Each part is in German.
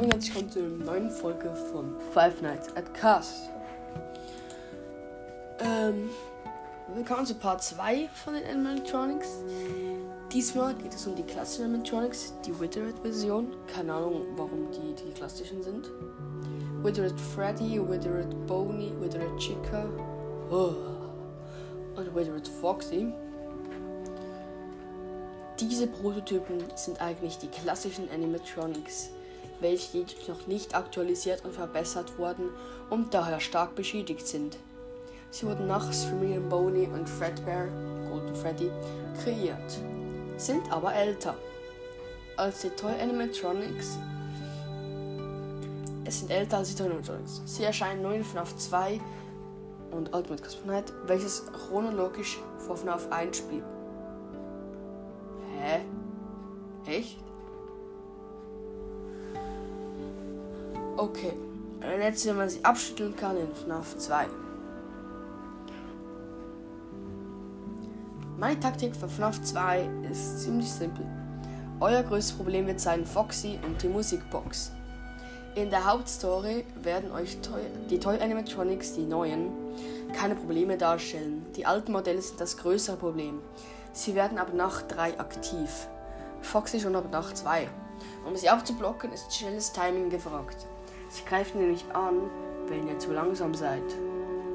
Hallo und herzlich willkommen zu einer neuen Folge von Five Nights at Cast. Ähm, willkommen zu Part 2 von den Animatronics. Diesmal geht es um die klassischen Animatronics, die Withered-Version. Keine Ahnung, warum die die klassischen sind. Withered Freddy, Withered Boney, Withered Chica oh, und Withered Foxy. Diese Prototypen sind eigentlich die klassischen Animatronics, welche jedoch noch nicht aktualisiert und verbessert wurden und daher stark beschädigt sind. Sie wurden nach Screaming Boney und Fredbear, Golden Freddy, kreiert, sind aber älter als die Toy Animatronics. Es sind älter als die Toy Animatronics. Sie erscheinen nur in FNAF 2 und Ultimate Night, welches chronologisch vor FNAF 1 spielt. Hä? Echt? Okay. Ein letztes, wenn man sie abschütteln kann in FNAF 2. Meine Taktik für FNAF 2 ist ziemlich simpel. Euer größtes Problem wird sein Foxy und die Musikbox. In der Hauptstory werden euch Toy, die Toy Animatronics, die neuen, keine Probleme darstellen. Die alten Modelle sind das größere Problem. Sie werden ab Nacht 3 aktiv. Foxy schon ab Nacht 2. Um sie abzublocken, ist schnelles Timing gefragt. Sie greifen nämlich an, wenn ihr zu langsam seid.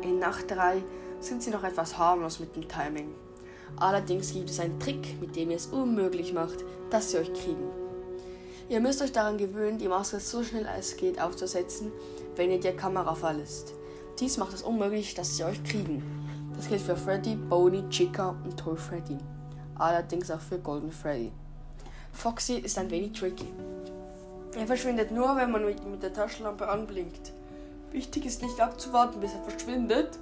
In Nacht 3 sind sie noch etwas harmlos mit dem Timing. Allerdings gibt es einen Trick, mit dem ihr es unmöglich macht, dass sie euch kriegen. Ihr müsst euch daran gewöhnen, die Maske so schnell es geht aufzusetzen, wenn ihr die Kamera verlässt. Dies macht es unmöglich, dass sie euch kriegen. Das gilt für Freddy, Boney, Chica und Toy Freddy. Allerdings auch für Golden Freddy. Foxy ist ein wenig tricky. Er verschwindet nur, wenn man mit der Taschenlampe anblinkt. Wichtig ist nicht abzuwarten, bis er verschwindet.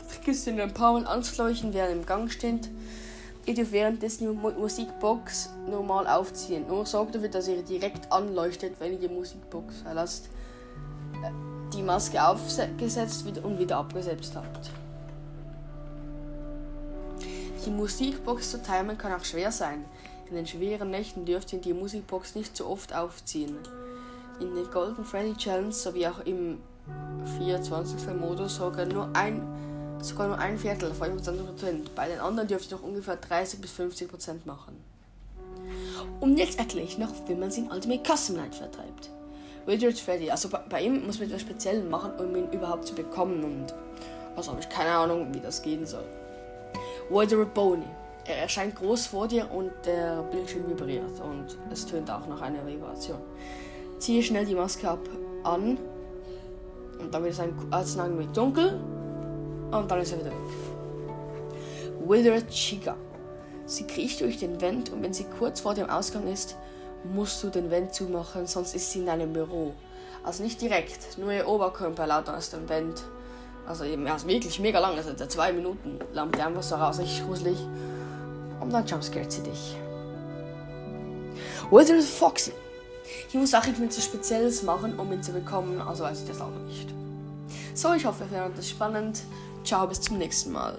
Der Trick ist, ihn ein paar Mal anzuleuchten, während er im Gang steht. Ihr dürft währenddessen die Musikbox normal aufziehen. Nur sorgt dafür, dass ihr direkt anleuchtet, wenn ihr die Musikbox verlasst. Die Maske aufgesetzt und wieder abgesetzt habt. Die Musikbox zu timen kann auch schwer sein. In den schweren Nächten dürft ihr die Musikbox nicht so oft aufziehen. In den Golden Freddy Challenge sowie auch im 24. Modus sogar nur ein, sogar nur ein Viertel, 25%. Bei den anderen dürft ihr noch ungefähr 30 bis 50% machen. Und jetzt erkläre ich noch, wie man sie in Ultimate Custom Night vertreibt. Withered Freddy, also bei, bei, ihm muss man etwas Spezielles machen, um ihn überhaupt zu bekommen und also habe ich keine Ahnung, wie das gehen soll. Withered Boney. Er erscheint groß vor dir und der Bildschirm vibriert und es tönt auch nach einer Vibration. Ziehe schnell die Maske ab an und dann wird es ein Augenblick dunkel und dann ist er wieder weg. Withered Chica. Sie kriecht durch den Vent und wenn sie kurz vor dem Ausgang ist, musst du den Vent zumachen, sonst ist sie in deinem Büro. Also nicht direkt, nur ihr Oberkörper lauter aus dem Vent. Also eben, ja, wirklich mega lang, also zwei Minuten lang die einfach so raus, richtig gruselig. Und dann jumpscared dich. Wither is Foxy. Ich muss auch etwas Spezielles machen, um ihn zu bekommen, also weiß ich das auch nicht. So, ich hoffe, ihr findet das spannend. Ciao, bis zum nächsten Mal.